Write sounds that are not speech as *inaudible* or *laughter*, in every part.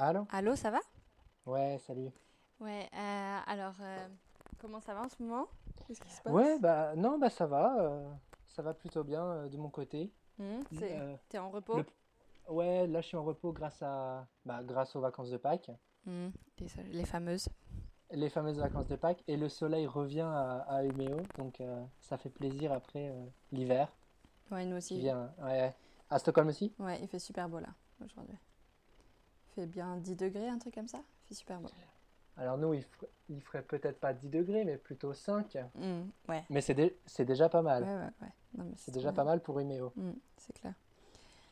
Allô? Allô, ça va? Ouais, salut. Ouais, euh, alors, euh, comment ça va en ce moment? Qu'est-ce qui se Ouais, passe? bah non, bah ça va, euh, ça va plutôt bien euh, de mon côté. Hmm, c'est... Euh, T'es en le, repos? ouais, là je suis en repos grâce à, bah, grâce aux vacances de Pâques, Hmm, les, les fameuses. les fameuses vacances de Pâques, et le soleil revient à, à Umeå, donc euh, ça fait plaisir après euh, l'hiver Ouais, nous qui aussi. vient. Ouais, à Stockholm aussi? Ouais, il fait super beau là, aujourd'hui. Fait bien 10 degrés, un truc comme ça? Il fait super beau. Alors nous, il, fer- il ferait peut-être pas 10 degrés, mais plutôt 5. Hmm, ouais, Mais c'est dé- déjà pas mal. ouais, ouais. C'est déjà bien. pas mal pour Umeå. Hmm, c'est clair.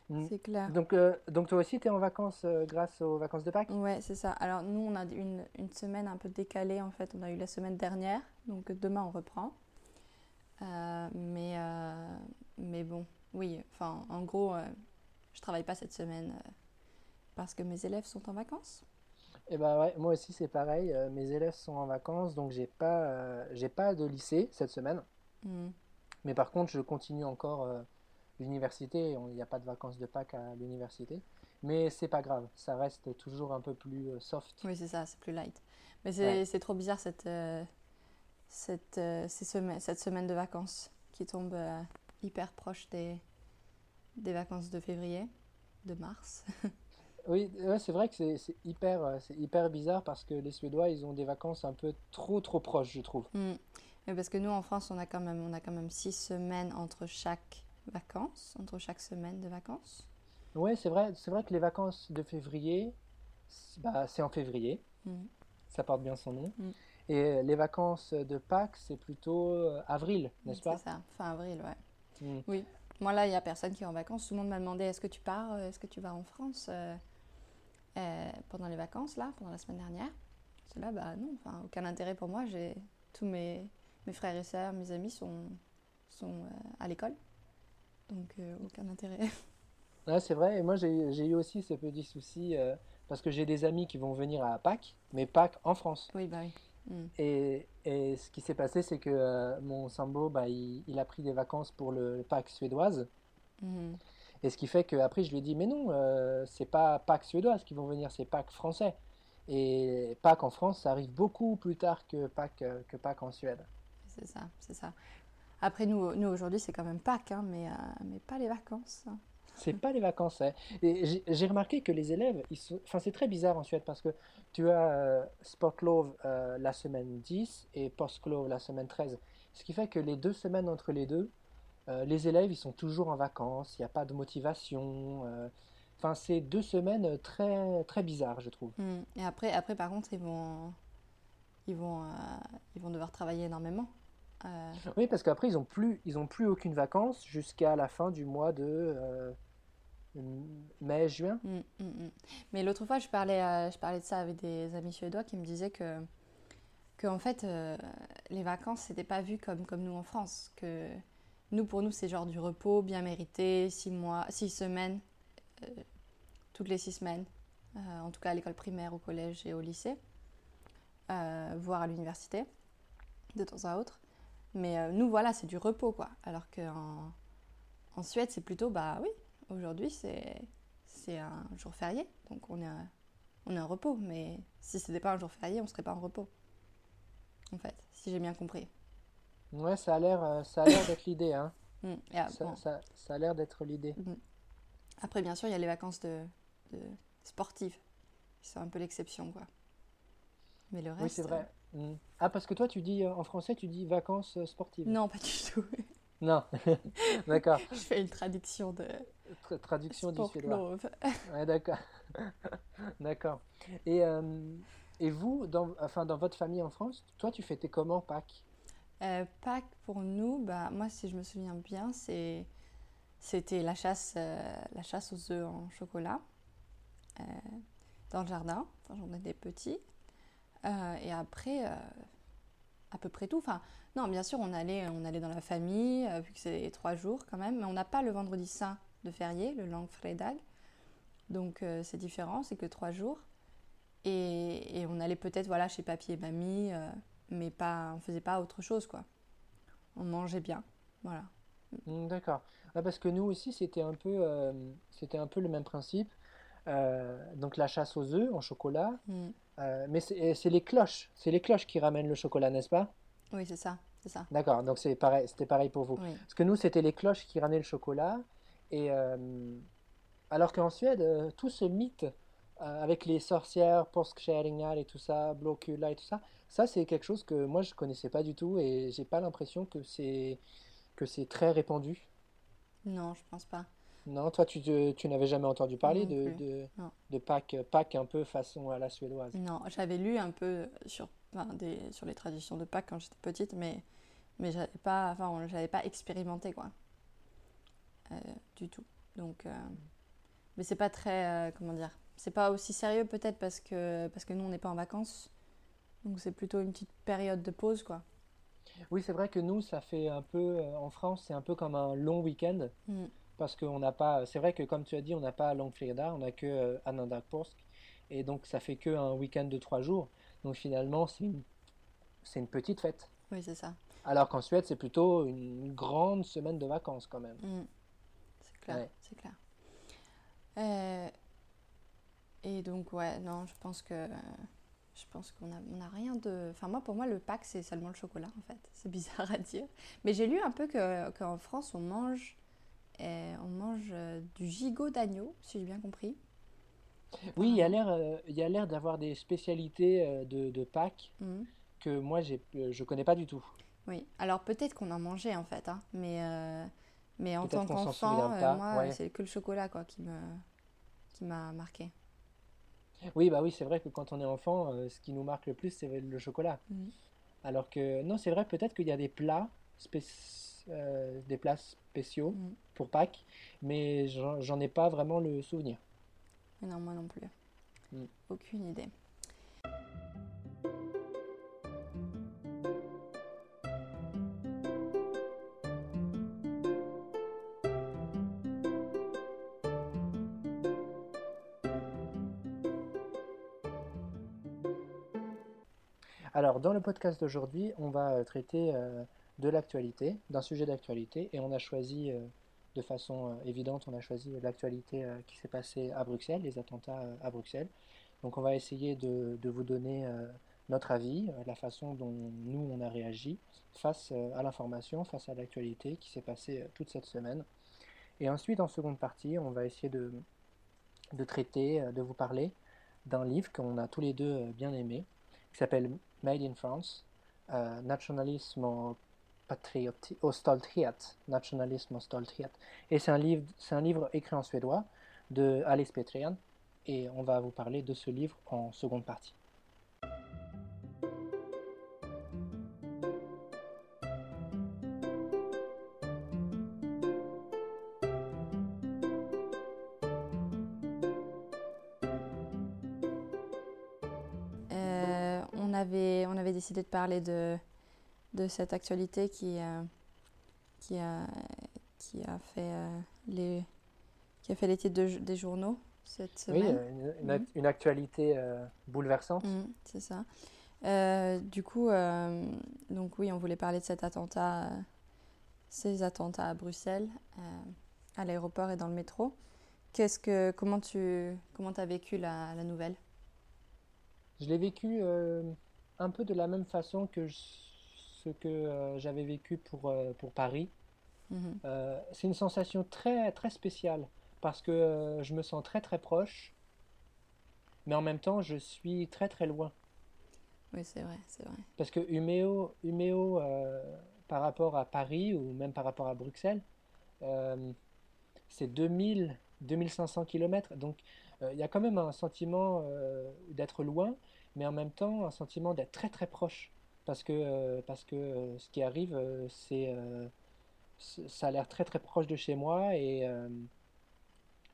Mm. C'est clair. Donc, euh, donc toi aussi, tu es en vacances euh, grâce aux vacances de Pâques? Ouais, c'est ça. Alors, nous, on a une, une semaine un peu décalée, en fait. On a eu la semaine dernière, donc demain, on reprend. Euh, mais, mais bon, oui, enfin, en gros, je travaille pas cette semaine parce que mes élèves sont en vacances. Eh ben ouais, moi aussi c'est pareil. euh, mes élèves sont en vacances, donc j'ai pas, euh, j'ai pas de lycée cette semaine. Hmm. Mais par contre, je continue encore euh, l'université. Il n'y a pas de vacances de Pâques à l'université. Mais c'est pas grave, ça reste toujours un peu plus soft. Oui, c'est ça, c'est plus light. Mais c'est trop bizarre cette, cette, ces semaines, cette semaine de vacances qui tombe hyper proche des, des vacances de février, de mars. *laughs* Oui, ouais, c'est vrai que c'est c'est hyper, euh, c'est hyper bizarre parce que les Suédois, ils ont des vacances un peu trop trop proches, je trouve. Hmm. Mais parce que nous, en France, on a quand même, on a quand même six semaines entre chaque vacances, entre chaque semaine de vacances. Ouais, c'est vrai, c'est vrai que les vacances de février, c'est bah, c'est en février, Hmm. ça porte bien son nom. Mm. Et les vacances de Pâques, c'est plutôt euh, avril, n'est-ce C'est pas? ça, fin avril, ouais. Mm. Oui. Moi, là, il n'y a personne qui est en vacances. Tout le monde m'a demandé est-ce que tu pars, euh, est-ce que tu vas en France euh, euh, pendant les vacances, là, pendant la semaine dernière. C'est là, bah non, enfin, aucun intérêt pour moi. J'ai tous mes, mes frères et sœurs, mes amis sont, sont euh, à l'école. Donc, euh, aucun intérêt. *laughs* C'est vrai, et moi j'ai eu aussi ce petit souci parce que j'ai des amis qui vont venir à Pâques, mais Pâques en France. oui, bah oui. Hmm. Et, et ce qui s'est passé, c'est que mon Sambo, bah, il, il a pris des vacances pour le Pâques suédoise. Mhm. Et ce qui fait qu'après, je lui ai dit, mais non, euh, c'est pas Pâques suédoise qui vont venir, c'est Pâques français. Et Pâques en France, ça arrive beaucoup plus tard que Pâques, euh, que Pâques en Suède. C'est ça, c'est ça. Après, nous, nous aujourd'hui, c'est quand même Pâques, hein, mais, euh, mais pas les vacances. C'est pas les vacances, hein. Et j'ai remarqué que les élèves, ils sont... enfin, c'est très bizarre en Suède parce que tu as euh, Sportlov euh, la semaine 10 et Påsklov la semaine 13. Ce qui fait que les deux semaines entre les deux, euh, les élèves, ils sont toujours en vacances, il n'y a pas de motivation. euh. Enfin, c'est deux semaines très, très bizarres, je trouve. Hmm. Et après, après, par contre, ils vont, ils vont, euh, ils vont devoir travailler énormément. Euh, Oui, parce qu'après, ils ont plus, ils ont plus aucune vacances jusqu'à la fin du mois de euh, mai, juin. hmm, hmm. Mais l'autre fois, je parlais, euh, je parlais de ça avec des amis suédois qui me disaient que, que en fait, euh, les vacances, c'était pas vu comme, comme nous en France. Que nous, pour nous, c'est genre du repos bien mérité, six mois, six semaines, euh, toutes les six semaines. Euh, en tout cas, à l'école primaire, au collège et au lycée, euh, voire à l'université, de temps à autre. Mais nous, voilà, c'est du repos, quoi. Alors qu'en en Suède, c'est plutôt, bah oui, aujourd'hui, c'est c'est un jour férié, donc on est, on est en repos. Mais si c'était pas un jour férié, on serait pas en repos, en fait, si j'ai bien compris. Ouais, ça a l'air, euh, ça a l'air d'être l'idée, hein. *laughs* Mm. Ça, bon. ça, ça a l'air d'être l'idée. Mm. Après, bien sûr, il y a les vacances de, de sportives, sont un peu l'exception, quoi. Mais le reste. Oui, c'est vrai. Mm. Ah, parce que toi, tu dis, euh, en français, tu dis vacances euh, euh, sportives. Non, pas du tout. *laughs* Non. *laughs* D'accord. Je fais une traduction de Tra- traduction du suédois. Ouais, d'accord. D'accord. Et, euh, et vous, dans, enfin, dans votre famille en France, toi, tu fêtais comment Pâques? Euh, Pâques pour nous, bah, moi si je me souviens bien, c'était la chasse, euh, la chasse aux œufs en chocolat euh, dans le jardin, quand j'en étais petit. Euh, et après, à peu près tout. Enfin, non, bien sûr, on allait, on allait dans la famille, vu que c'est trois jours quand même, mais on n'a pas le vendredi saint de férié, le langfredag. Donc c'est différent, c'est que trois jours. Et, et on allait peut-être voilà, chez papy et mamie, mais pas, on faisait pas autre chose, quoi. On mangeait bien, voilà. Mm, D'accord. Ah, parce que nous aussi, c'était un peu, euh, c'était un peu le même principe. Euh, donc la chasse aux œufs en chocolat. Mm. Euh, mais c'est les cloches. C'est les cloches qui ramènent le chocolat, n'est-ce pas? Oui, c'est ça, c'est ça. D'accord, donc c'est pareil, c'était pareil pour vous. Oui. Parce que nous, c'était les cloches qui ramenaient le chocolat. Et alors qu'en Suède, tout ce mythe avec les sorcières, påskkärringar et tout ça, Blåkulla et tout ça, ça c'est quelque chose que moi je connaissais pas du tout et j'ai pas l'impression que c'est que c'est très répandu. Non, je pense pas. Non, toi tu, tu n'avais jamais entendu parler Non de, de, de Pâques, Pâques un peu façon à la suédoise? Non, j'avais lu un peu sur, enfin, des, sur les traditions de Pâques quand j'étais petite, mais, mais j'avais pas, enfin, j'avais pas expérimenté, quoi. Euh, du tout. Donc, euh, mais c'est pas très, euh, comment dire, c'est pas aussi sérieux peut-être parce que, parce que nous on n'est pas en vacances. Donc c'est plutôt une petite période de pause, quoi. Oui, c'est vrai que nous, ça fait un peu, euh, en France, c'est un peu comme un long week-end. Mm. Parce qu'on n'a pas, c'est vrai que comme tu as dit, on n'a pas Långfredag, on n'a que euh. Et donc ça fait que un week-end de trois jours. Donc finalement, c'est une, c'est une petite fête. Oui, c'est ça. Alors qu'en Suède, c'est plutôt une grande semaine de vacances quand même. Mm. C'est clair, Ouais. c'est clair. Euh, et donc, ouais, non, je pense que je pense qu'on a, on a rien de. Enfin, moi, pour moi, le Pâques, c'est seulement le chocolat, en fait. C'est bizarre à dire. Mais j'ai lu un peu que, qu'en France, on mange, euh, on mange euh, du gigot d'agneau, si j'ai bien compris. Oui, il y a l'air, euh, l'air d'avoir des spécialités euh, de, de Pâques Mhm. que moi, je connais pas du tout. Oui, alors peut-être qu'on en mangeait, en fait, hein, mais, mais en tant qu'enfant, moi, ouais. c'est que le chocolat, quoi, qui me, qui m'a marqué. Oui, bah oui, c'est vrai que quand on est enfant, euh, ce qui nous marque le plus, c'est le chocolat. Mhm. Alors que non, c'est vrai, peut-être qu'il y a des plats, spéc- euh, des plats spéciaux Mhm. pour Pâques, mais j'en j'en ai pas vraiment le souvenir. Mais Non, moi non plus. Mm. Aucune idée. Dans le podcast d'aujourd'hui, on va euh, traiter euh, de l'actualité, d'un sujet d'actualité, et on a choisi, euh, de façon évidente, on a choisi l'actualité qui s'est passée à Bruxelles, les attentats à Bruxelles. Donc, on va essayer de, vous donner notre avis, la façon dont nous, on a réagi face à l'information, face à l'actualité qui s'est passée toute cette semaine. Et ensuite, en seconde partie, on va essayer de, traiter, de vous parler d'un livre qu'on a tous les deux bien aimé, qui s'appelle Made in France, euh, Nationalisme och. Nationalisme och. Et c'est un livre, c'est un livre écrit en suédois de Alice Petrian, et on va vous parler de ce livre en seconde partie. Décidé de parler de, de cette actualité qui, euh, qui, a, qui a fait euh, les qui a fait les titres de- des journaux cette Oui, semaine. une, une, Mhm. une actualité euh, bouleversante. Mhm, c'est ça. Du coup, donc oui, on voulait parler de cet attentat, ces attentats à Bruxelles, à l'aéroport et dans le métro. Qu'est-ce que, comment tu, comment as vécu la, la nouvelle? Je l'ai vécu un peu de la même façon que je- ce que euh, j'avais vécu pour, euh, pour Paris. Mhm. Euh, c'est une sensation très très spéciale parce que je me sens très très proche, mais en même temps je suis très très loin. Oui, c'est vrai, c'est vrai. Parce que Umeå euh, par rapport à Paris ou même par rapport à Bruxelles, c'est 2000, 2500 kilomètres. Donc il y a quand même un sentiment d'être loin, mais en même temps un sentiment d'être très très proche. Parce que, euh, parce que euh, ce qui arrive, euh, c'est, ça a l'air très très proche de chez moi et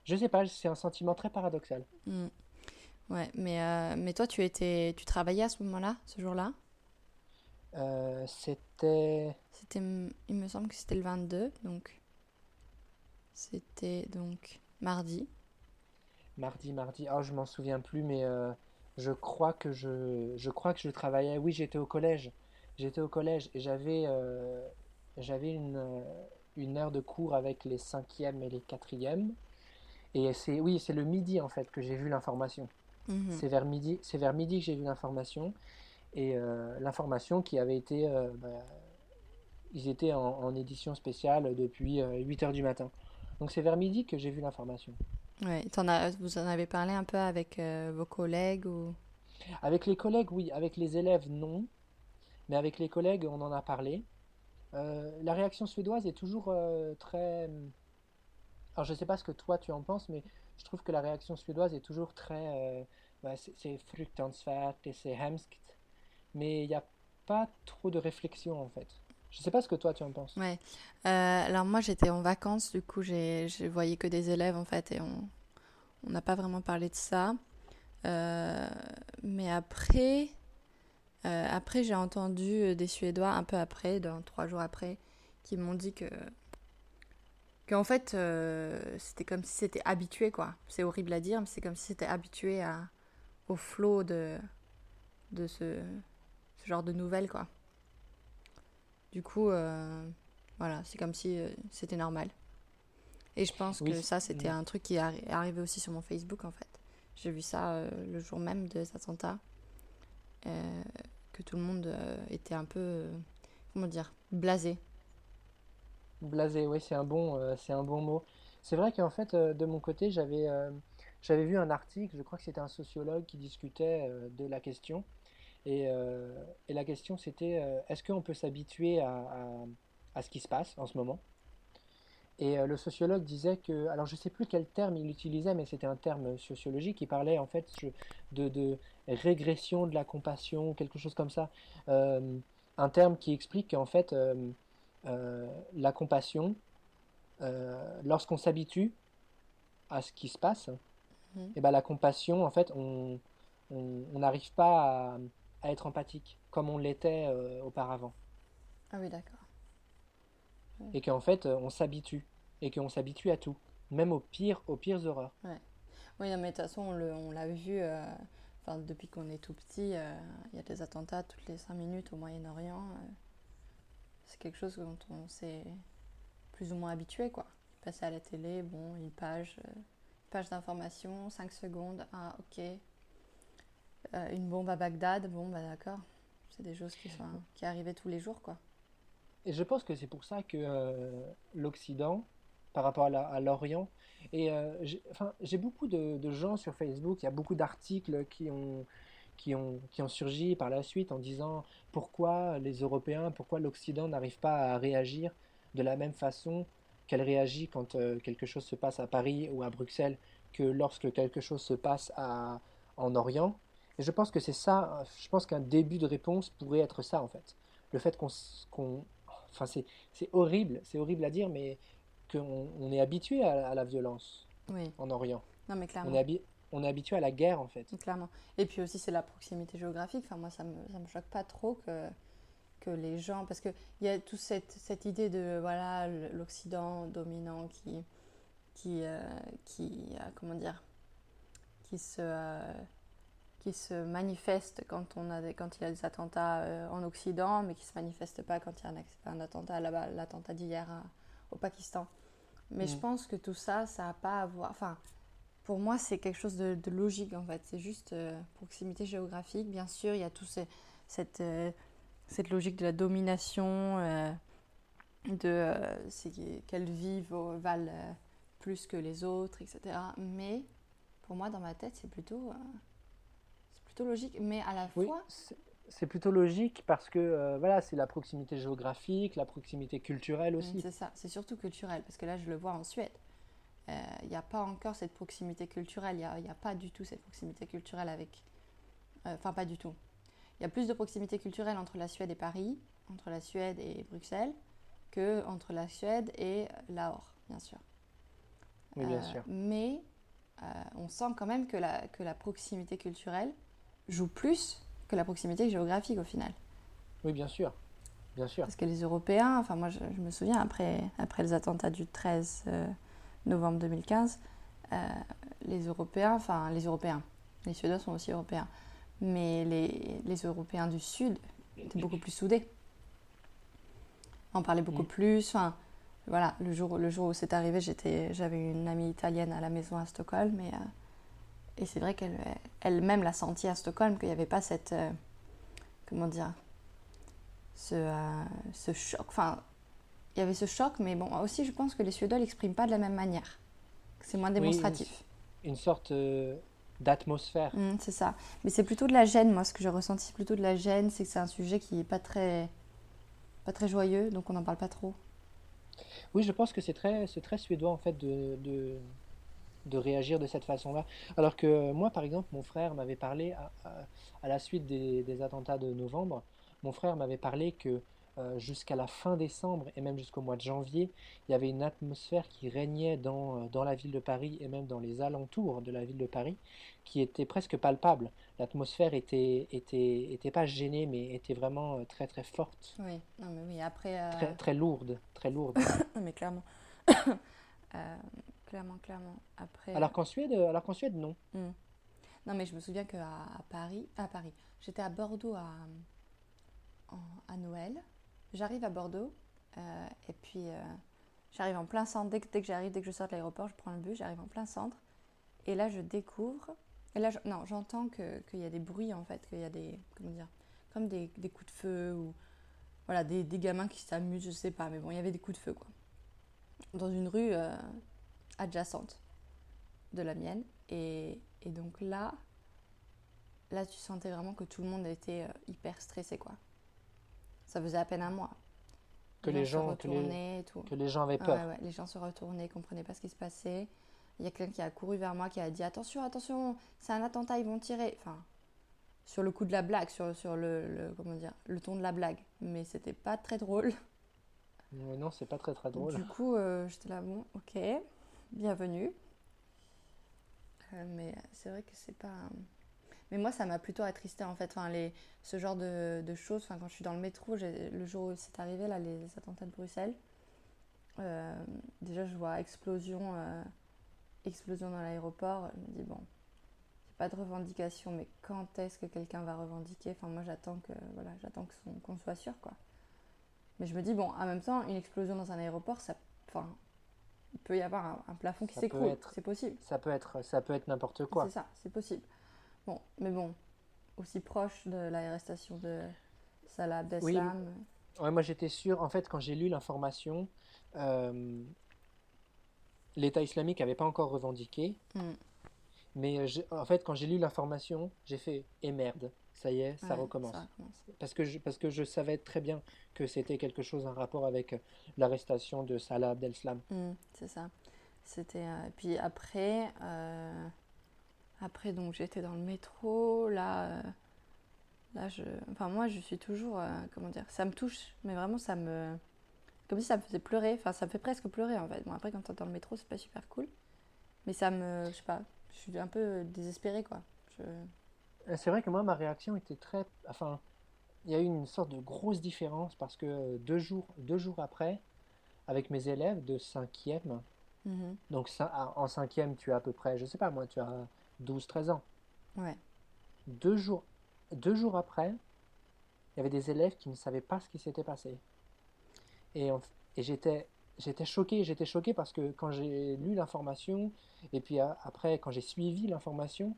je sais pas, c'est un sentiment très paradoxal. Mm. Ouais, mais, mais toi, tu étais, tu travaillais à ce moment-là, ce jour-là? C'était C'était, il me semble que c'était le 22, donc c'était donc mardi. Mardi, mardi. Ah, je m'en souviens plus, mais je crois que je, je crois que je travaillais. Oui, j'étais au collège. J'étais au collège et j'avais euh, j'avais une, euh, une heure de cours avec les cinquièmes et les quatrièmes. Et c'est oui, c'est le midi en fait que j'ai vu l'information. Mhm. C'est vers midi, c'est vers midi que j'ai vu l'information et euh, l'information qui avait été, euh, bah, ils étaient en, en édition spéciale depuis 8 heures du matin. Donc c'est vers midi que j'ai vu l'information. Ouais, as, vous en avez parlé un peu avec euh, vos collègues ou... Avec les collègues, oui. Avec les élèves, non. Mais avec les collègues, on en a parlé. Euh, la réaction suédoise est toujours euh, très... Alors je ne sais pas ce que toi tu en penses, mais je trouve que la réaction suédoise est toujours très... c'est c'est fruktansvärt et c'est hemskt. Mais il n'y a pas trop de réflexion en fait. Je sais pas ce que toi tu en penses. Ouais. Euh, alors moi j'étais en vacances, du coup je voyais que des élèves en fait et on n'a pas vraiment parlé de ça. Euh, mais après, euh, après j'ai entendu des Suédois un peu après, dans trois jours après, qui m'ont dit que qu'en fait c'était comme si c'était habitué quoi. C'est horrible à dire, mais c'est comme si c'était habitué à, au flot de de ce, ce genre de nouvelles quoi. Du coup, euh, voilà, c'est comme si euh, c'était normal. Et je pense Oui, que ça, c'était un truc qui est arri- arrivé aussi sur mon Facebook, en fait. J'ai vu ça euh, le jour même des attentats, que tout le monde était un peu, comment dire, blasé. Blasé, oui, c'est un bon, c'est un bon mot. C'est vrai qu'en fait, de mon côté, j'avais j'avais vu un article, je crois que c'était un sociologue qui discutait de la question. Et, euh, et la question, c'était euh, est-ce qu'on peut s'habituer à, à- à ce qui se passe en ce moment? Et euh, le sociologue disait que, alors je sais plus quel terme il utilisait, mais c'était un terme sociologique qui parlait en fait de, de régression de la compassion, quelque chose comme ça. Un terme qui explique qu'en fait, la compassion, euh, lorsqu'on s'habitue à ce qui se passe, Mhm. et ben la compassion, en fait, on on- on n'arrive pas à, à être empathique comme on l'était euh, auparavant. Ah oui, d'accord. Et qu'en fait, euh, on s'habitue. Et qu'on s'habitue à tout. Même aux pires, aux pires horreurs. Oui, non, mais de toute façon, on l'a vu, euh, depuis qu'on est tout petit, euh, il y a des attentats toutes les cinq minutes au Moyen-Orient. c'est quelque chose dont on s'est plus ou moins habitué, quoi. Passer à la télé, bon, une page, page d'information, 5 secondes, ah, ok. Euh, une bombe à Bagdad, bon, bah d'accord. C'est des choses qui, sont, qui arrivaient tous les jours, quoi. Et je pense que c'est pour ça que euh, l'Occident, par rapport à l'Orient, et euh, j'ai, beaucoup de, gens sur Facebook, il y a beaucoup d'articles qui ont, qui ont, qui ont surgi par la suite en disant pourquoi les Européens, pourquoi l'Occident n'arrive pas à réagir de la même façon qu'elle réagit quand euh, quelque chose se passe à Paris ou à Bruxelles que lorsque quelque chose se passe en Orient. Et je pense que c'est ça, je pense qu'un début de réponse pourrait être ça en fait. Le fait qu'on, qu'on, enfin c'est, horrible, c'est horrible à dire, mais qu'on on est habitué à, à la violence Oui, en Orient. non, mais On clairement. est, habi- on est habitué à la guerre en fait. Clairement. Et puis aussi, c'est la proximité géographique. Enfin, moi, ça me, ça me choque pas trop que, que les gens. Parce qu'il y a toute cette, cette idée de voilà l'Occident dominant qui. qui, euh, qui euh, comment dire qui se, euh, qui se manifeste quand, on a des- quand il y a des attentats euh, en Occident, mais qui ne se manifeste pas quand il y a un, attentat là-bas, l'attentat d'hier à- au Pakistan. Mais je Mm. pense que tout ça, ça n'a pas à voir. Enfin, pour moi, c'est quelque chose de, de logique en fait. C'est juste euh, proximité géographique. Bien sûr, il y a tout ces- cette, euh, cette logique de la domination, de vivent, au- valent plus que les autres, etc. Mais pour moi, dans ma tête, c'est plutôt, plutôt logique. Mais à la Oui, fois, c'est plutôt logique parce que euh, voilà, c'est la proximité géographique, la proximité culturelle aussi. C'est ça, c'est surtout culturel, parce que là, je le vois en Suède. Euh, Il n'y a pas encore cette proximité culturelle, il n'y a, pas du tout cette proximité culturelle avec... euh, Enfin, pas du tout. Il y a plus de proximité culturelle entre la Suède et Paris, entre la Suède et Bruxelles, que entre la Suède et Lahore, bien sûr. Oui, bien Euh, sûr. Mais euh, on sent quand même que la, que la proximité culturelle joue plus que la proximité géographique au final. Oui, bien sûr. Bien sûr. Parce que les Européens, enfin moi je, je me souviens après, après les attentats du 13 euh, novembre 2015, euh, les Européens, enfin les Européens, les Suédois sont aussi Européens, mais les, les Européens du Sud étaient beaucoup plus soudés. On parlait beaucoup Mm. plus, enfin voilà, le jour, le jour où c'est arrivé, j'étais, j'avais une amie italienne à la maison à Stockholm. Et, euh, et c'est vrai qu'elle elle-même l'a senti à Stockholm qu'il n'y avait pas cette. euh, comment dire ce, euh, ce choc. Enfin, il y avait ce choc, mais bon, aussi, je pense que les Suédois l'expriment pas de la même manière. C'est moins Oui, démonstratif. Une sorte euh, d'atmosphère. Mm, c'est ça. Mais c'est plutôt de la gêne, moi, ce que j'ai ressenti, plutôt de la gêne, c'est que c'est un sujet qui est pas très, pas très joyeux, donc on n'en parle pas trop. Oui, je pense que c'est très, c'est très suédois en fait de, de, de réagir de cette façon-là. Alors que euh, moi, par exemple, mon frère m'avait parlé à, à- à la suite des, des attentats de novembre, mon frère m'avait parlé que euh, jusqu'à la fin décembre et même jusqu'au mois de janvier, il y avait une atmosphère qui régnait dans, euh, dans la ville de Paris et même dans les alentours de la ville de Paris qui était presque palpable. L'atmosphère était, était, était pas gênée, mais était vraiment très très forte, Oui, non, mais oui, après. euh, très, très lourde, très lourde. *coughs* mais clairement. *coughs* Euh, clairement, clairement. Après. Alors qu'en Suède, alors qu'en Suède, non. mm. Non, mais je me souviens qu'à à Paris, à Paris, j'étais à Bordeaux à, à Noël. J'arrive à Bordeaux euh, et puis euh, j'arrive en plein centre. Dès que, dès que j'arrive, dès que je sors de l'aéroport, je prends le bus, j'arrive en plein centre. Et là, je découvre. Et là, je- non, j'entends que- qu'il y a des bruits en fait, qu'il y a des. Comment dire Comme des, des coups de feu ou. Voilà, des, des gamins qui s'amusent, je sais pas. Mais bon, il y avait des coups de feu quoi. Dans une rue euh, adjacente de la mienne. Et, et donc là, là, tu sentais vraiment que tout le monde était euh, hyper stressé, quoi. Ça faisait à peine un mois. Que les gens, se que les, retournaient et tout. que les gens avaient Ah peur. ouais, ouais, les gens se retournaient, comprenaient pas ce qui se passait. Il y a quelqu'un qui a couru vers moi, qui a dit attention, attention, c'est un attentat, ils vont tirer. Enfin, sur le coup de la blague, sur, sur le, le- comment dire, le ton de la blague. Mais c'était pas très drôle. Ouais, non, c'est pas très très drôle. Du coup, euh, j'étais là, bon, ok, bienvenue. Euh, mais c'est vrai que c'est pas. Mais moi, ça m'a plutôt attristé en fait. Enfin, les, ce genre de, de choses, enfin, quand je suis dans le métro, le jour où c'est arrivé, là, les attentats de Bruxelles, euh, déjà je vois explosion, euh, explosion dans l'aéroport. Je me dis, bon, j'ai pas de revendication, mais quand est-ce que quelqu'un va revendiquer? Enfin, moi, j'attends que, voilà, j'attends qu'on soit sûr, quoi. Mais je me dis, bon, en même temps, une explosion dans un aéroport, ça, enfin, il peut y avoir un, un plafond qui s'écroule. C'est possible. Ça peut être, ça peut être n'importe quoi. C'est ça, c'est possible. Bon, mais bon, aussi proche de l'arrestation de Salah Abdeslam. Ouais, moi j'étais sûr, en fait, quand j'ai lu l'information, euh, l'État islamique n'avait pas encore revendiqué, Mm. mais euh, en fait, quand j'ai lu l'information, j'ai fait et merde, ça y est, ça Ouais, recommence. ça recommence. Parce que je, parce que je savais très bien que c'était quelque chose en rapport avec euh, l'arrestation de Salah Abdeslam. Mm, c'est ça. C'était. euh, puis après, euh, après donc j'étais dans le métro. Là, euh, là je. Enfin moi, je suis toujours. comment dire Ça me touche, mais vraiment ça me. Comme si ça me faisait pleurer. Enfin, ça me fait presque pleurer en fait. Bon après, quand t'es dans le métro, c'est pas super cool. Mais ça me. Je sais pas. Je suis un peu désespérée quoi. Je... Euh, C'est vrai que moi, ma réaction était très... Enfin, il y a eu une sorte de grosse différence parce que euh, deux jours, deux jours après, avec mes élèves de cinquième, Mhm. donc ah, en cinquième, tu as à peu près, je sais pas moi, tu as 12-13 ans. Ouais. Deux jours, deux jours après, il y avait des élèves qui ne savaient pas ce qui s'était passé. Et, et j'étais, j'étais choqué, j'étais choqué parce que quand j'ai lu l'information, et puis a- après, quand j'ai suivi l'information,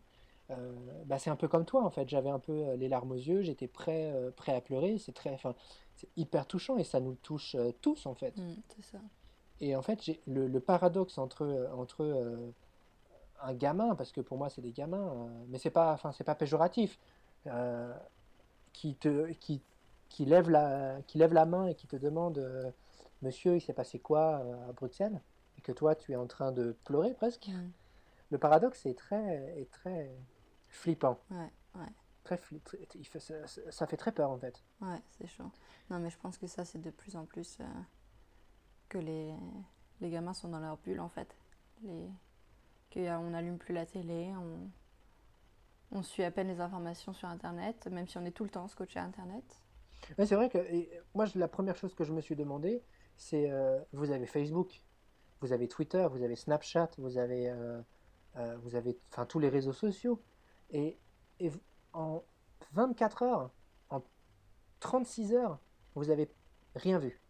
euh, bah, c'est un peu comme toi en fait. J'avais un peu euh, les larmes aux yeux, j'étais prêt, euh, prêt à pleurer. C'est très, enfin, c'est hyper touchant et ça nous touche euh, tous en fait. Mm, c'est ça. Et en fait, j'ai le, le paradoxe entre, entre un gamin, parce que pour moi c'est des gamins, mais c'est pas, enfin, c'est pas péjoratif, qui te, qui, qui lève la, qui lève la main et qui te demande, Monsieur, il s'est passé quoi à Bruxelles? Et que toi tu es en train de pleurer presque. Mm. Le paradoxe est très, est très flippant. Ouais, ouais. Très fli- très- il fait- ça, fait très peur en fait. Ouais, c'est chaud. Non, mais je pense que ça, c'est de plus en plus euh, que les, les gamins sont dans leur bulle, en fait. Les, qu'on n'allume plus la télé, on, on suit à peine les informations sur Internet, même si on est tout le temps scotché à Internet. Mais c'est vrai que moi, la première chose que je me suis demandé, c'est euh, vous avez Facebook, vous avez Twitter, vous avez Snapchat, vous avez, euh, euh, vous avez enfin, tous les réseaux sociaux. Et, en 24 heures, en 36 heures, vous avez rien vu,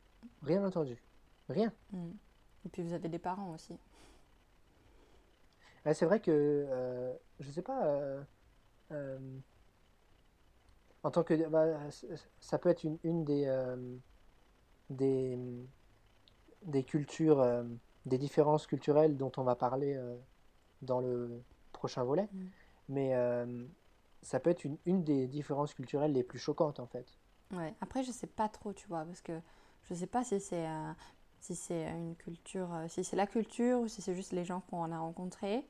rien entendu. Rien. Mm. Et puis vous avez des parents aussi. Ouais, c'est vrai que, euh, je sais pas, euh, euh, en tant que, bah, ça peut être une, une des, euh, des, des cultures, des différences culturelles dont on va parler dans le prochain volet, Mm. Mais euh, ça peut être une, une des différences culturelles les plus choquantes en fait. Ouais. Après, je sais pas trop, tu vois, parce que je sais pas si c'est euh, si c'est une culture, euh, si c'est la culture ou si c'est juste les gens qu'on a rencontrés.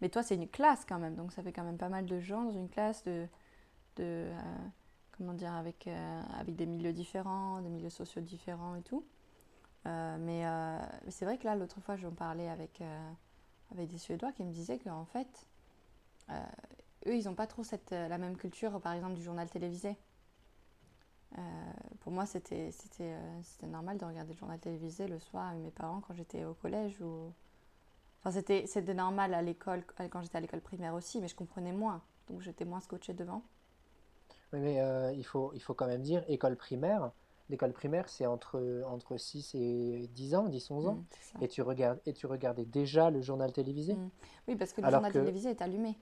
Mais toi, c'est une classe quand même, donc ça fait quand même pas mal de gens dans une classe de, de comment dire, avec, avec des milieux différents, des milieux sociaux différents et tout. Mais c'est vrai que là, l'autre fois, j'en parlais avec, avec des Suédois qui me disaient qu'en fait, eux, ils n'ont pas trop cette, euh, la même culture, par exemple, du journal télévisé. Euh, pour moi, c'était euh, normal de regarder le journal télévisé le soir avec mes parents quand j'étais au collège. Ou... Enfin, c'était normal à l'école, quand j'étais à l'école primaire aussi, mais je comprenais moins. Donc j'étais moins scotchée devant. Oui, Mais euh, il faut, il faut quand même dire, école primaire, l'école primaire c'est entre, entre 6 et 10 ans, dix onze ans, Mm, c'est ça. et tu regardes, et tu regardais déjà le journal télévisé? Mm. Oui, parce que le Alors journal que, télévisé est allumé.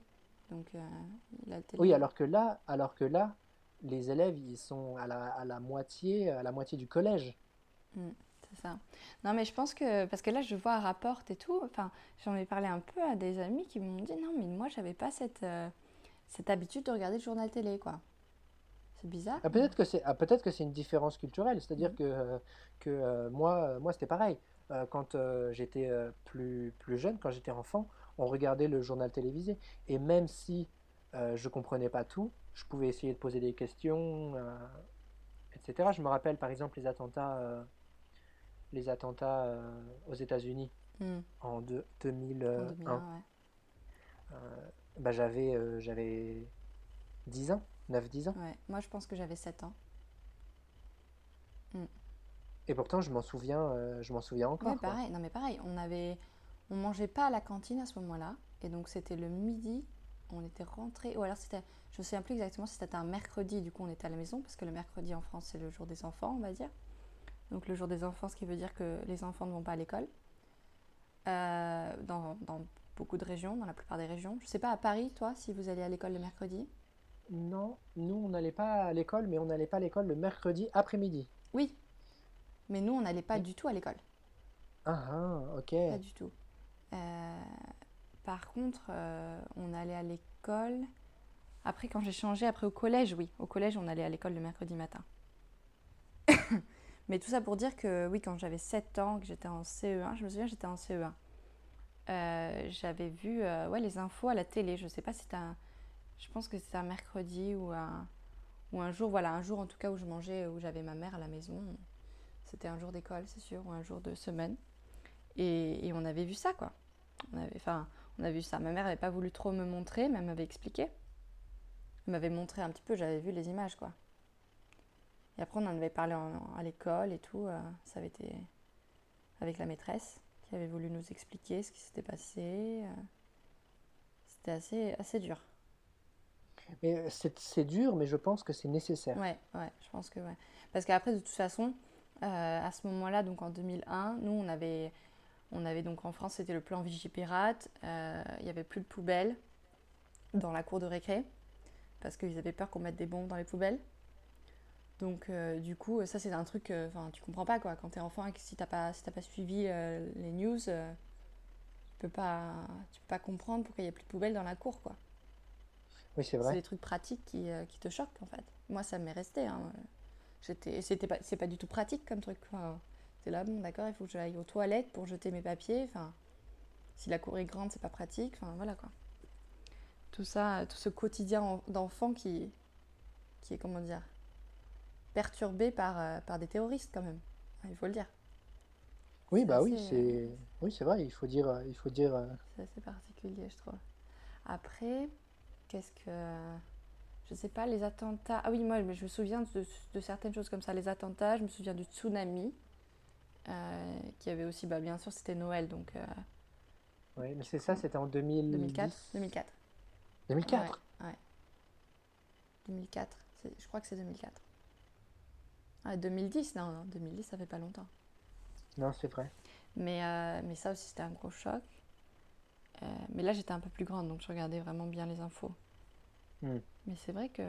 Donc euh, oui, alors que là, alors que là, les élèves, ils sont à la, à la moitié, à la moitié du collège. Mm, c'est ça. Non, mais je pense que. Parce que là, je vois rapport et tout. Enfin, j'en ai parlé un peu à des amis qui m'ont dit non, mais moi, j'avais pas cette, euh, cette habitude de regarder le journal télé, quoi. C'est bizarre, Ah, peut-être que c'est, ah, peut-être que c'est une différence culturelle, c'est-à-dire Mm. que, euh, que euh, moi, moi c'était pareil. Euh, quand j'étais plus, plus jeune, quand j'étais enfant, on regardait le journal télévisé. Et même si euh, je comprenais pas tout, je pouvais essayer de poser des questions, euh, etc. Je me rappelle par exemple les attentats, euh, les attentats euh, aux États-Unis Mm, en en 2001, 2001. ouais. Euh, bah, j'avais, euh, j'avais 10 ans, neuf dix ans. Ouais. Moi, je pense que j'avais 7 ans. Mm. Et pourtant, je m'en souviens, je m'en souviens Ouais, encore, quoi. Non, mais pareil, on avait, on mangeait pas à la cantine à ce moment-là, et donc c'était le midi. On était rentrés, ou alors c'était, je me souviens plus exactement si c'était un mercredi. Du coup, on était à la maison parce que le mercredi en France c'est le jour des enfants, on va dire. Donc le jour des enfants, ce qui veut dire que les enfants ne vont pas à l'école. Euh, dans, dans beaucoup de régions, dans la plupart des régions. Je sais pas à Paris, toi, si vous allez à l'école le mercredi? Non, nous, on n'allait pas à l'école, mais on n'allait pas à l'école le mercredi après-midi. Oui, mais nous, on n'allait pas du tout à l'école. Ah, ah, ok. Pas du tout. Euh, par contre, euh, on allait à l'école. Après, quand j'ai changé, après au collège, oui. Au collège, on allait à l'école le mercredi matin. *coughs* Mais tout ça pour dire que, oui, quand j'avais 7 ans, que j'étais en CE1, je me souviens, j'étais en CE1. euh, j'avais vu ouais, les infos à la télé. Je sais pas si c'était un. Je pense que c'était un mercredi ou un, ou un jour, voilà, un jour en tout cas où je mangeais, où j'avais ma mère à la maison. C'était un jour d'école, c'est sûr, ou un jour de semaine. Et, et on avait vu ça, quoi. On avait, enfin, on a vu ça. Ma mère n'avait pas voulu trop me montrer, mais elle m'avait expliqué. Elle m'avait montré un petit peu, j'avais vu les images, quoi. Et après, on en avait parlé en- à l'école et tout. euh, ça avait été avec la maîtresse qui avait voulu nous expliquer ce qui s'était passé. euh. C'était assez, assez dur. Mais euh, c'est c'est dur, mais je pense que c'est nécessaire. Ouais, ouais, je pense que ouais. Parce qu'après, de toute façon, euh, à ce moment-là, donc en 2001, nous, on avait, on avait donc en France, c'était le plan Vigipirate. euh, Il n'y avait plus de poubelles dans la cour de récré parce qu'ils avaient peur qu'on mette des bombes dans les poubelles. Donc, euh, du coup, ça, c'est un truc, euh, enfin, tu comprends pas quoi. Quand t'es enfant et que si t'as pas, si pas suivi euh, les news, euh, tu peux pas, tu peux pas comprendre pourquoi il n'y a plus de poubelles dans la cour, quoi. Oui, c'est C'est vrai. des trucs pratiques qui, euh, qui te choquent en fait. Moi, ça m'est resté. Hein. J'étais, c'était pas, c'est pas du tout pratique comme truc. Enfin, c'est là, bon, d'accord, il faut que j'aille aux toilettes pour jeter mes papiers. Enfin, si la cour est grande, c'est pas pratique. Enfin, voilà quoi. Tout ça, tout ce quotidien en- d'enfant qui, qui est comment dire, perturbé par, euh, par des terroristes quand même. Il faut le dire. Oui, C'est bah oui, assez, c'est oui, c'est vrai. Il faut dire, euh, il faut dire. euh, C'est assez particulier, je trouve. Après, qu'est-ce que. Je sais pas, les attentats. Ah oui, moi, je me souviens de, de certaines choses comme ça. Les attentats, je me souviens du tsunami, euh, qui avait aussi, bah, bien sûr, c'était Noël, donc euh, ouais, mais c'est ça, c'était en 2004. 2010. 2004. 2004. Ouais, ouais. 2004. c'est- Je crois que c'est 2004. Ah, 2010, non, non, 2010, ça fait pas longtemps. Non, c'est vrai. Mais, euh, mais ça aussi, c'était un gros choc. Euh, mais là, j'étais un peu plus grande, donc je regardais vraiment bien les infos. Hmm. Mais c'est vrai que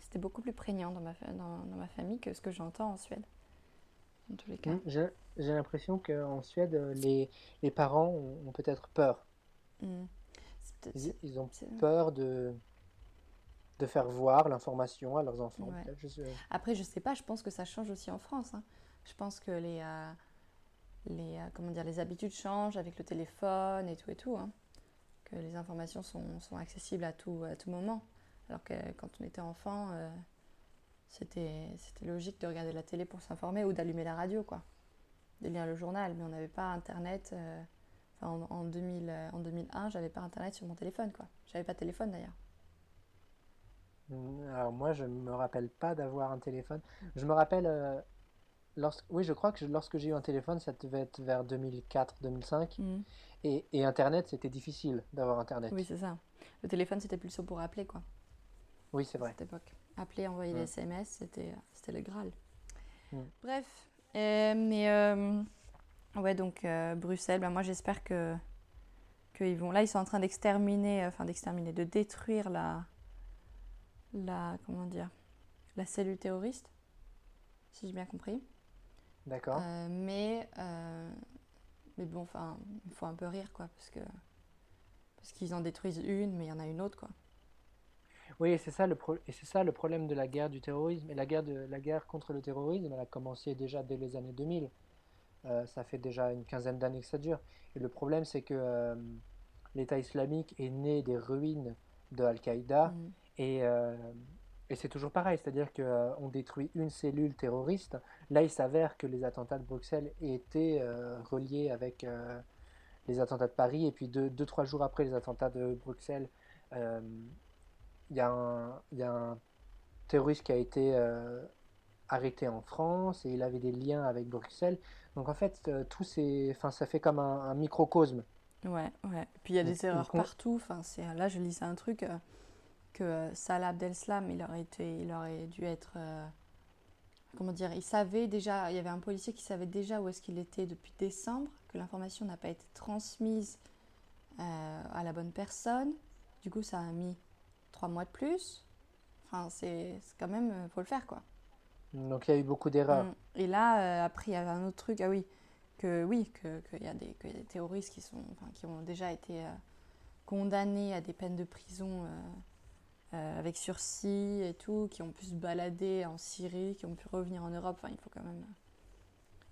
c'était beaucoup plus prégnant dans ma, fa- dans, dans ma famille que ce que j'entends en Suède, en tous les cas. Hmm, J'ai l'impression qu'en Suède, les, les parents ont, ont peut-être peur. Mm. Peut-être- Ils, ont peur de, de faire voir l'information à leurs enfants. Ouais. je sais- Après, je sais pas, je pense que ça change aussi en France. hein. Je pense que les, euh, les, euh, comment dire, les habitudes changent avec le téléphone et tout et tout. hein. Que les informations sont, sont accessibles à tout, à tout moment. Alors que quand on était enfant, euh, c'était, logique de regarder la télé pour s'informer ou d'allumer la radio, quoi. De lire le journal. Mais on n'avait pas Internet. euh, enfin, en, en 2000, euh, en 2001, j'avais pas Internet sur mon téléphone, quoi. J'avais pas de téléphone d'ailleurs. Hmm, Alors moi, je me rappelle pas d'avoir un téléphone. Je me rappelle, euh, lorsque, oui, je crois que je- lorsque j'ai eu un téléphone, ça devait être vers 2004-2005. Mm. Et, et Internet, c'était difficile d'avoir Internet. Oui, c'est ça. Le téléphone, c'était plus pour appeler, quoi. Oui, c'est à vrai. cette époque. Appeler, envoyer Mm. des SMS, c'était, c'était le Graal. Mm. Bref, euh, mais euh, ouais, donc euh, Bruxelles, ben moi j'espère que qu'ils vont. Là, ils sont en train d'exterminer, enfin d'exterminer, de détruire la, la, comment dire, la cellule terroriste, si j'ai bien compris. D'accord. Euh, mais, mais bon, enfin, il faut un peu rire, quoi, parce que parce qu'ils en détruisent une, mais il y en a une autre, quoi. Oui, et c'est ça le pro- et c'est ça le problème de la guerre du terrorisme. Et la guerre de la guerre contre le terrorisme, elle a commencé déjà dès les années 2000. Euh, ça fait déjà une quinzaine d'années que ça dure. Et le problème, c'est que euh, l'État islamique est né des ruines de Al-Qaïda. Mm. Et, euh, et c'est toujours pareil, c'est-à-dire qu'on détruit une cellule terroriste. Là, il s'avère que les attentats de Bruxelles étaient reliés avec les attentats de Paris. Et puis deux, deux, trois jours après les attentats de Bruxelles, il y a un, il y a un terroriste qui a été euh, arrêté en France et il avait des liens avec Bruxelles. Donc en fait, euh, tout enfin, ça fait comme un, un microcosme. Ouais, ouais. Puis il y a des erreurs partout. Enfin, là, je lisais un truc euh, que Salah Abdeslam, il aurait été, il aurait dû être, comment dire, il savait déjà, il y avait un policier qui savait déjà où est-ce qu'il était depuis décembre, que l'information n'a pas été transmise à la bonne personne. Du coup, ça a mis trois mois de plus. Enfin, c'est, quand même, euh, faut le faire, quoi. Donc il y a eu beaucoup d'erreurs. Mm. Et là, euh, après, il y avait un autre truc, ah oui, que oui, que- qu'il y, a des- qu'il y a des terroristes qui, sont, enfin, qui ont déjà été euh, condamnés à des peines de prison euh, avec sursis et tout, qui ont pu se balader en Syrie, qui ont pu revenir en Europe. Enfin, il faut quand même,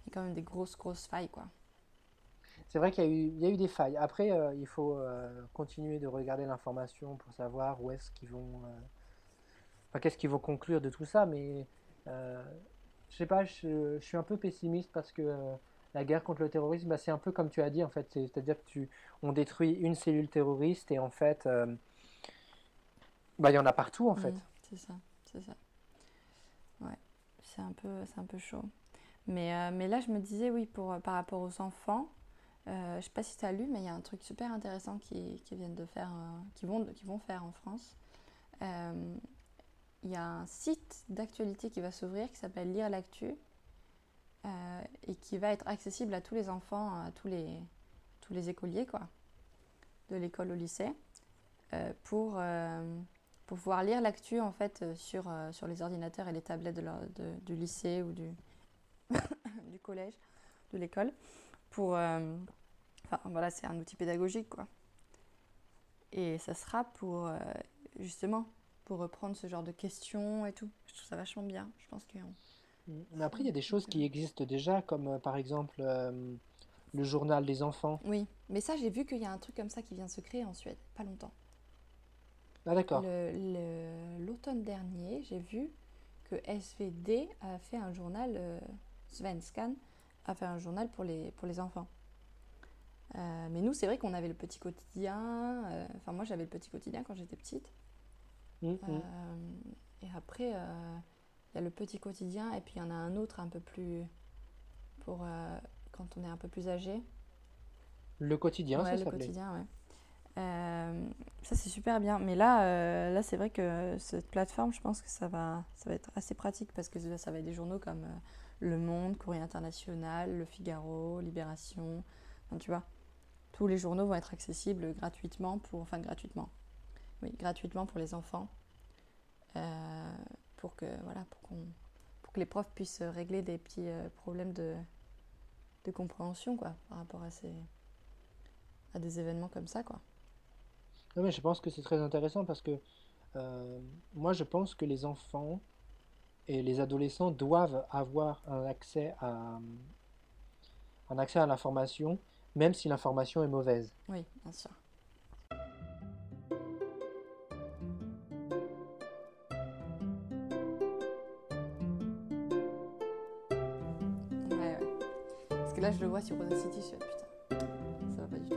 il y a quand même des grosses, grosses failles, quoi. C'est vrai qu'il y a eu, il y a eu des failles. Après, euh, il faut euh, continuer de regarder l'information pour savoir où est-ce qu'ils vont, euh, enfin, qu'est-ce qu'ils vont conclure de tout ça. Mais je sais pas, je, je suis un peu pessimiste parce que la guerre contre le terrorisme, bah, c'est un peu comme tu as dit en fait. C'est- C'est-à-dire que tu, on détruit une cellule terroriste et en fait, bah, il y en a partout en fait. C'est ça, c'est ça. Ouais, c'est un peu, c'est un peu chaud. Mais, euh, mais là, je me disais, oui, pour, par rapport aux enfants, euh, je sais pas si tu as lu, mais il y a un truc super intéressant qui, de faire, euh, qui vont, faire en France. Euh, Il y a un site d'actualité qui va s'ouvrir qui s'appelle Lire l'actu euh, et qui va être accessible à tous les enfants, à tous les, écoliers, de l'école au lycée, pour, pouvoir lire l'actu en fait sur, les ordinateurs et les tablettes du lycée ou du *coughs* collège, de l'école. Pour, euh, enfin voilà, c'est un outil pédagogique quoi. Et ça sera pour euh, justement pour reprendre ce genre de questions et tout. Je trouve ça vachement bien. Je pense que Mais après, il y a des choses qui existent déjà, comme euh, par exemple euh, le journal des enfants. oui, mais ça j'ai vu qu'il y a un truc comme ça qui vient de se créer en Suède, pas longtemps. Ah d'accord. L'automne dernier, j'ai vu que SVD a fait un journal, Svenskan a fait un journal pour les, pour les enfants. Euh, mais nous, c'est vrai qu'on avait le petit quotidien. euh, Enfin, moi, j'avais le petit quotidien quand j'étais petite. Mm, mm. Euh, et après, il y a le petit quotidien, et puis il y en a un autre un peu plus pour euh, quand on est un peu plus âgé. Le quotidien, Ouais, ça le quotidien, ouais. Euh, ça, c'est super bien. Mais là, euh, là c'est vrai que cette plateforme, je pense que ça va, ça va être assez pratique parce que ça va être des journaux comme Le Monde, Courrier International, Le Figaro, Libération. Enfin, tu vois, tous les journaux vont être accessibles gratuitement pour, enfin gratuitement, oui, gratuitement pour les enfants, euh, pour que voilà, pour qu'on, pour que les profs puissent régler des petits euh, problèmes de, de compréhension, quoi, par rapport à ces, à des événements comme ça, quoi. Non, mais je pense que c'est très intéressant parce que euh, moi, je pense que les enfants et les adolescents doivent avoir un accès à, un accès à l'information, même si l'information est mauvaise. Oui, bien sûr. Ouais, ouais. Parce que là, je le vois sur Rosa City, je suis là, putain, ça va pas du tout.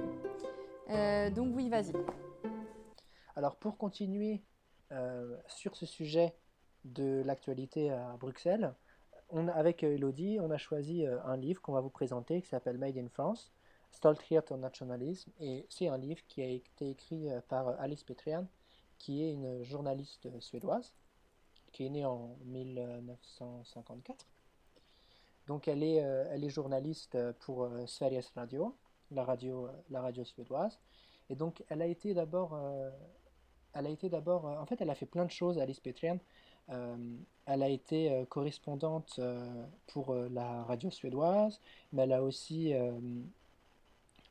Euh, donc oui, vas-y. Alors pour continuer euh, sur ce sujet de l'actualité à Bruxelles, on, avec Elodie, on a choisi euh, un livre qu'on va vous présenter qui s'appelle Made in France, Stoltheit und Nationalisme, et c'est un livre qui a été écrit euh, par Alice Petrian, qui est une journaliste suédoise, qui est née en 1954. Donc elle est, elle est journaliste pour Sveriges Radio, la radio, la radio suédoise. Et donc elle a été d'abord elle a été d'abord, en fait, elle a fait plein de choses, Alice Petrian. Euh, elle a été euh, correspondante euh, pour la radio suédoise, mais elle a aussi,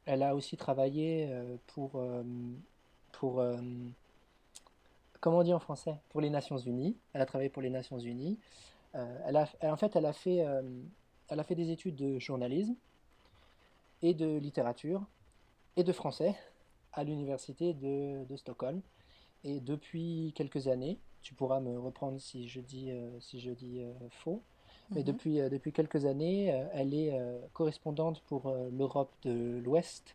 elle a aussi travaillé pour, pour comment on dit en français? Pour les Nations Unies. Elle a travaillé pour les Nations Unies. elle a, en fait, elle a fait, elle a fait des études de journalisme et de littérature et de français à l'université de, de Stockholm. Et depuis quelques années, tu pourras me reprendre si je dis, euh, si je dis euh, faux, mais mhm. depuis, euh, depuis quelques années, elle est correspondante pour l'Europe de l'Ouest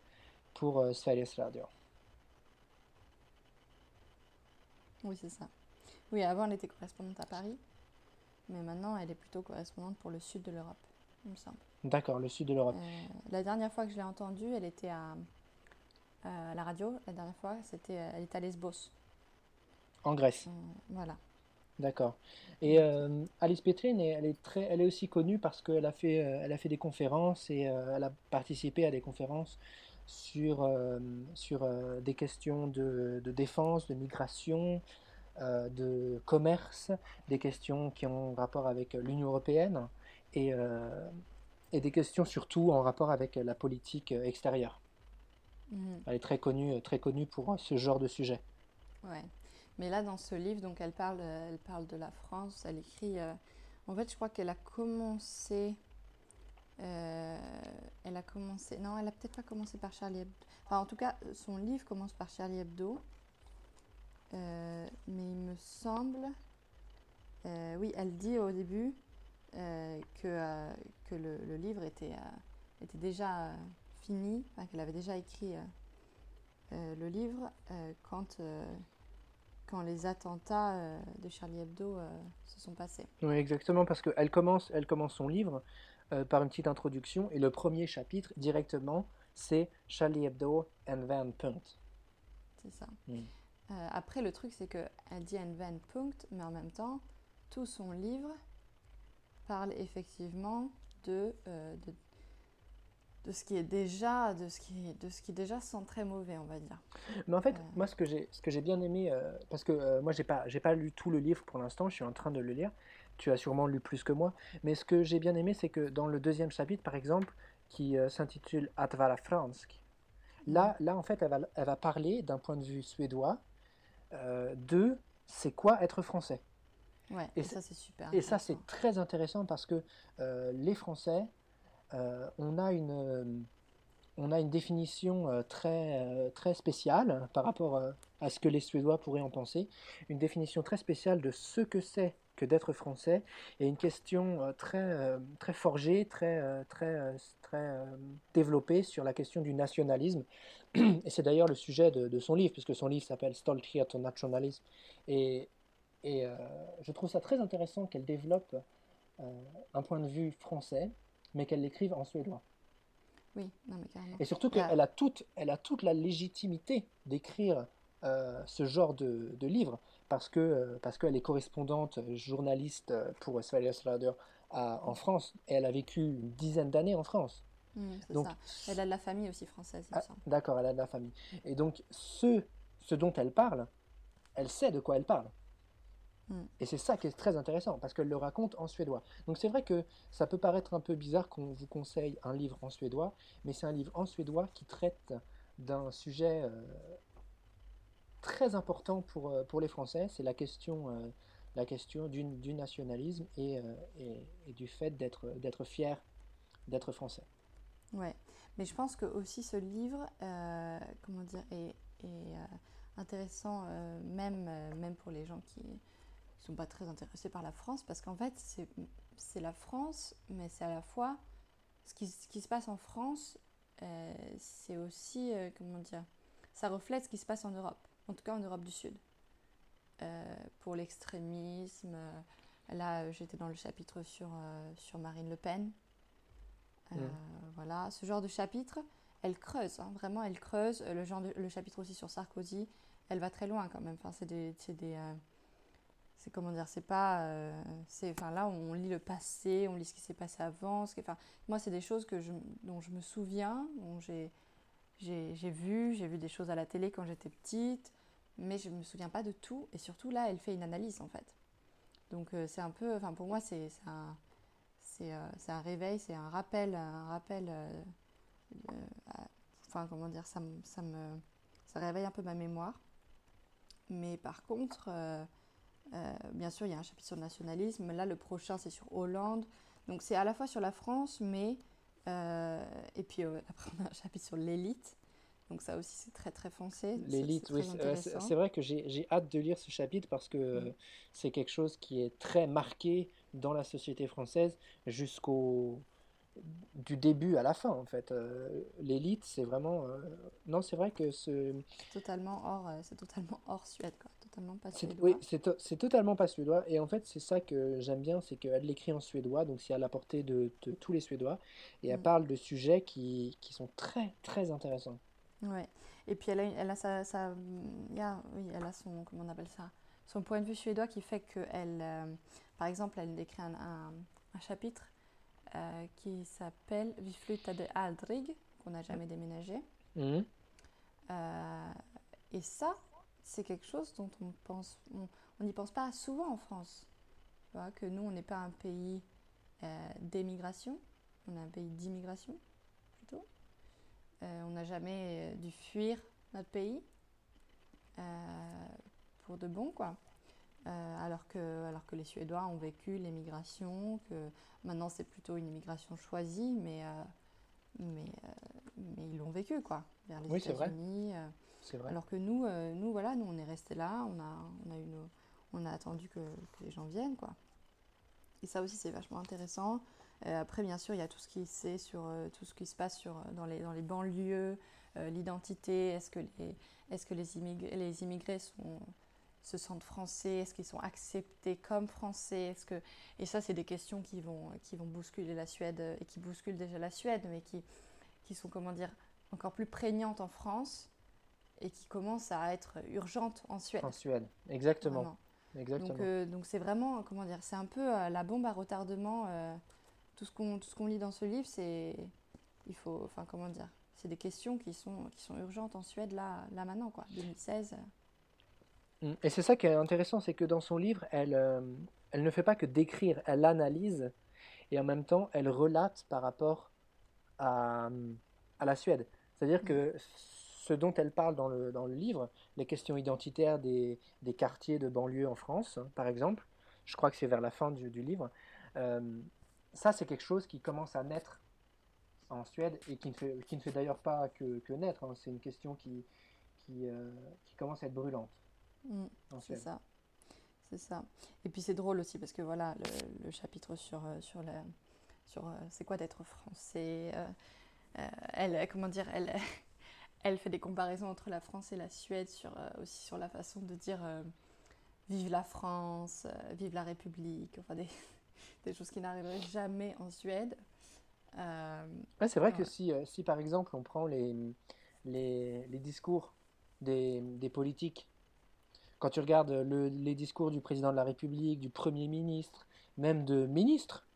pour Sveriges Radio. Oui, c'est ça. Oui, avant, elle était correspondante à Paris, mais maintenant, elle est plutôt correspondante pour le sud de l'Europe, il me semble. D'accord, le sud de l'Europe. la dernière fois que je l'ai entendue, elle était à, à, la radio. La dernière fois, c'était, elle était à Lesbos. En Grèce. Euh, voilà. D'accord. Et euh, Alice Petrine, elle est, très, elle est aussi connue parce qu'elle a, fait, euh, elle a fait des conférences et elle a participé à des conférences sur, sur des questions de, de, défense, de migration, de commerce, des questions qui ont rapport avec l'Union européenne et, et des questions surtout en rapport avec la politique extérieure. Mhm. Elle est très connue, très connue pour ce genre de sujet. Ouais. Mais là, dans ce livre, donc elle parle, elle parle de la France. Elle écrit. Euh, en fait, je crois qu'elle a commencé. Euh, elle a commencé. Non, elle a peut-être pas commencé par Charlie Hebdo. Enfin, en tout cas, son livre commence par Charlie Hebdo. Euh, mais il me semble. oui, elle dit au début que, que le, livre était, était déjà fini, qu'elle avait déjà écrit le livre quand quand les attentats euh, de Charlie Hebdo euh, se sont passés. Oui, exactement, parce qu'elle commence, elle commence son livre euh, par une petite introduction, et le premier chapitre, directement, c'est Charlie Hebdo and Van Punkt. C'est ça. Mm. après, le truc, c'est qu'elle dit and Van Punkt, mais en même temps, tout son livre parle effectivement de, de, de ce qui est déjà de ce qui de ce qui déjà sent très mauvais on va dire. Mais en fait euh. moi ce que j'ai ce que j'ai bien aimé euh, parce que euh, moi j'ai pas j'ai pas lu tout le livre pour l'instant je suis en train de le lire. Tu as sûrement lu plus que moi. Mais ce que j'ai bien aimé c'est que dans le deuxième chapitre par exemple qui s'intitule Atvala Fransk là là en fait elle va elle va parler d'un point de vue suédois de c'est quoi être français. Ouais, et, ça c'est super et ça c'est très intéressant parce que les français euh, on, a une, euh, on a une définition euh, très, très spéciale par rapport à ce que les Suédois pourraient en penser, une définition très spéciale de ce que c'est que d'être français et une question très, très forgée, très, très, très développée sur la question du nationalisme. Et c'est d'ailleurs le sujet de, son livre, puisque son livre s'appelle Stoltheit und Nationalisme. Et, et je trouve ça très intéressant qu'elle développe un point de vue français mais qu'elle l'écrive en suédois. Oui, non mais carrément. Et surtout qu'elle a, toute, elle a toute la légitimité d'écrire euh, ce genre de, de livre parce que euh, parce qu'elle est correspondante journaliste pour Sveriges Radio en France. Et elle a vécu une dizaine d'années en France. Mmh, donc, ça. Elle a de la famille aussi française. Ah, d'accord, elle a de la famille. Et donc, ce, ce dont elle parle, elle sait de quoi elle parle. Mm. Et c'est ça qui est très intéressant, parce qu'elle le raconte en suédois. Donc c'est vrai que ça peut paraître un peu bizarre qu'on vous conseille un livre en suédois, mais c'est un livre en suédois qui traite d'un sujet euh, très important pour, euh, pour les Français, c'est la question, euh, la question du, du nationalisme et, et, du fait d'être fier d'être français. Ouais, mais je pense que aussi ce livre, comment dire, est, est intéressant même, même pour les gens qui ne sont pas très intéressés par la France parce qu'en fait, c'est la France, mais c'est à la fois ce qui, ce qui, se passe en France, euh, c'est aussi, euh, comment dire, ça reflète ce qui se passe en Europe, en tout cas en Europe du Sud. Euh, pour l'extrémisme, là j'étais dans le chapitre sur, sur Marine Le Pen. Voilà, ce genre de chapitre, elle creuse, hein, vraiment elle creuse. Le, genre le chapitre aussi sur Sarkozy, elle va très loin quand même. Enfin, c'est des, des c'est comment dire, c'est pas, euh, c'est, enfin là on lit le passé, on lit ce qui s'est passé avant, ce enfin moi c'est des choses que je, dont je me souviens, dont j'ai, j'ai, j'ai vu, j'ai vu des choses à la télé quand j'étais petite, mais je me souviens pas de tout, et surtout là elle fait une analyse en fait, donc euh, c'est un peu, enfin pour moi c'est, c'est un, c'est, euh, c'est un réveil, c'est un rappel, un rappel, enfin comment dire, ça, ça me, ça réveille un peu ma mémoire, mais par contre euh, bien sûr, il y a un chapitre sur le nationalisme. Là, le prochain, c'est sur Hollande. Donc, c'est à la fois sur la France, mais. Euh, et puis, euh, après, on a un chapitre sur l'élite. Donc, ça aussi, c'est très, très foncé. L'élite, oui. C'est vrai que j'ai hâte de lire ce chapitre parce que mm. c'est quelque chose qui est très marqué dans la société française jusqu'au du début à la fin en fait. L'élite, c'est vraiment non, c'est vrai que ce totalement hors, c'est totalement hors Suède quoi totalement pas suédois. Oui, c'est totalement pas suédois. Et en fait, c'est ça que j'aime bien, c'est qu'elle l'écrit en suédois, donc c'est à la portée de, tous les Suédois. Et elle mm. parle de sujets qui, qui, sont très, très intéressants. Ouais. Et puis elle a, elle a sa, sa oui, elle a son, comment on appelle ça, son point de vue suédois qui fait qu'elle, euh, par exemple, elle décrit un, un, chapitre euh, qui s'appelle Vi de aldrig, qu'on n'a jamais déménagé. Mm. Euh, et ça, c'est quelque chose dont on pense, on n'y pense pas souvent en France. Tu vois, que nous, on n'est pas un pays euh, d'émigration, on est un pays d'immigration plutôt. Euh, on n'a jamais euh, dû fuir notre pays pour de bon, quoi. alors, que, alors que les Suédois ont vécu l'émigration, que maintenant c'est plutôt une immigration choisie, mais, mais, mais ils l'ont vécu, quoi, vers les États-Unis. Alors que nous, euh, nous, voilà, nous, on est restés là, on a, on a, une, on a attendu que, que, les gens viennent, quoi. Et ça aussi, c'est vachement intéressant. Euh, après, bien sûr, il y a tout ce qui, sait sur, euh, tout ce qui se passe sur, dans, les, dans les banlieues, l'identité, est-ce que, les, est que les, immigrés, les immigrés sont, se sentent français, est-ce qu'ils sont acceptés comme français est-ce que... Et ça, c'est des questions qui vont, qui vont bousculer la Suède et qui bousculent déjà la Suède, mais qui, qui sont, comment dire, encore plus prégnantes en France et qui commence à être urgente en Suède. En Suède, exactement. exactement. Euh, donc c'est vraiment, comment dire, c'est un peu euh, la bombe à retardement. Euh, tout ce qu'on lit dans ce livre, c'est il faut, enfin comment dire, c'est des questions qui sont qui sont urgentes en Suède là là maintenant quoi, 2016. Mm. Et c'est ça qui est intéressant, c'est que dans son livre, elle elle ne fait pas que décrire, elle analyse et en même temps elle relate par rapport à, à la Suède. C'est-à-dire mm. que ce dont elle parle dans le, dans le livre, les questions identitaires des, des quartiers de banlieue en France, hein, par exemple, je crois que c'est vers la fin du, du livre, euh, ça c'est quelque chose qui commence à naître en Suède et qui ne fait, qui ne fait d'ailleurs pas que, que naître, hein. c'est une question qui, qui, euh, qui, commence à être brûlante. Mmh, c'est ça. C'est ça. Et puis c'est drôle aussi parce que voilà, le, le chapitre sur, euh, sur, la, sur c'est quoi d'être français, elle, comment dire, elle, elle fait des comparaisons entre la France et la Suède sur, euh, aussi sur la façon de dire euh, vive la France, euh, vive la République, enfin des, *laughs* des choses qui n'arriveraient jamais en Suède. c'est vrai que si, si par exemple on prend les, les, les discours des, des, politiques, quand tu regardes le, les discours du président de la République, du Premier ministre, même de ministres,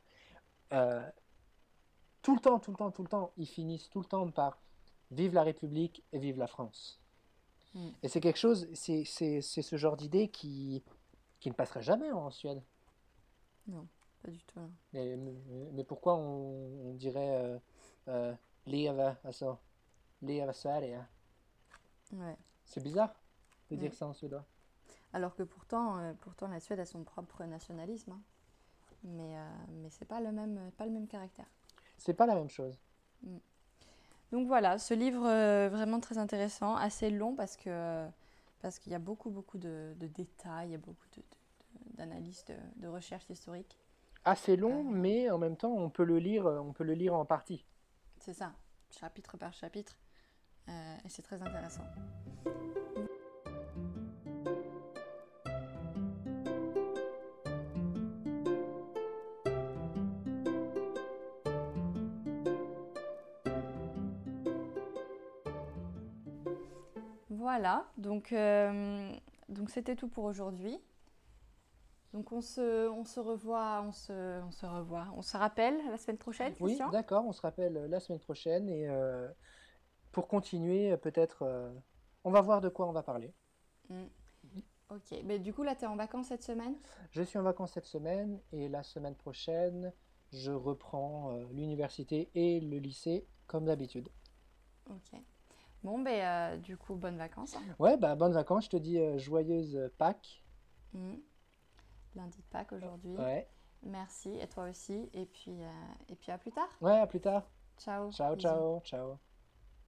tout le temps, tout le temps, tout le temps, ils finissent tout le temps par Vive la République et vive la France. Mm. Et c'est quelque chose, c'est ce genre d'idée qui, qui ne passerait jamais en Suède. Non, pas du tout. Mais, mais- pourquoi on, on dirait euh, euh, Leva, alltså, Leva Sverige? Ouais. C'est bizarre de dire ça en suédois. Alors que pourtant, euh, pourtant la Suède a son propre nationalisme. hein. Mais, euh, mais c'est pas le même, pas le même caractère. C'est pas la même chose. Donc voilà, ce livre euh, vraiment très intéressant, assez long parce que parce qu'il y a beaucoup beaucoup de, de détails, il y a beaucoup de- de- de- d'analyses, de, de recherches historiques. Assez long, Euh. mais en même temps, on peut le lire, on peut le lire en partie. C'est ça, chapitre par chapitre. Euh, et c'est très intéressant. Voilà, donc euh, donc c'était tout pour aujourd'hui. Donc on se, on se revoit, on se, on se revoit, on se rappelle la semaine prochaine, Oui, d'accord, on se rappelle euh, la semaine prochaine et euh, pour continuer, peut-être, euh, on va voir de quoi on va parler. Mm. Ok, mais du coup là tu es en vacances cette semaine? Je suis en vacances cette semaine et la semaine prochaine, je reprends l'université et le lycée comme d'habitude. Ok. Bon, ben euh, du coup, bonnes vacances. hein. Ouais, bah bonnes vacances, je te dis euh, joyeuses Pâques. Mm. Lundi de Pâques aujourd'hui. Ouais. Merci, et toi aussi. Et puis, euh, et puis à plus tard. Ouais, à plus tard. Ciao. Ciao, Bisous. ciao, ciao.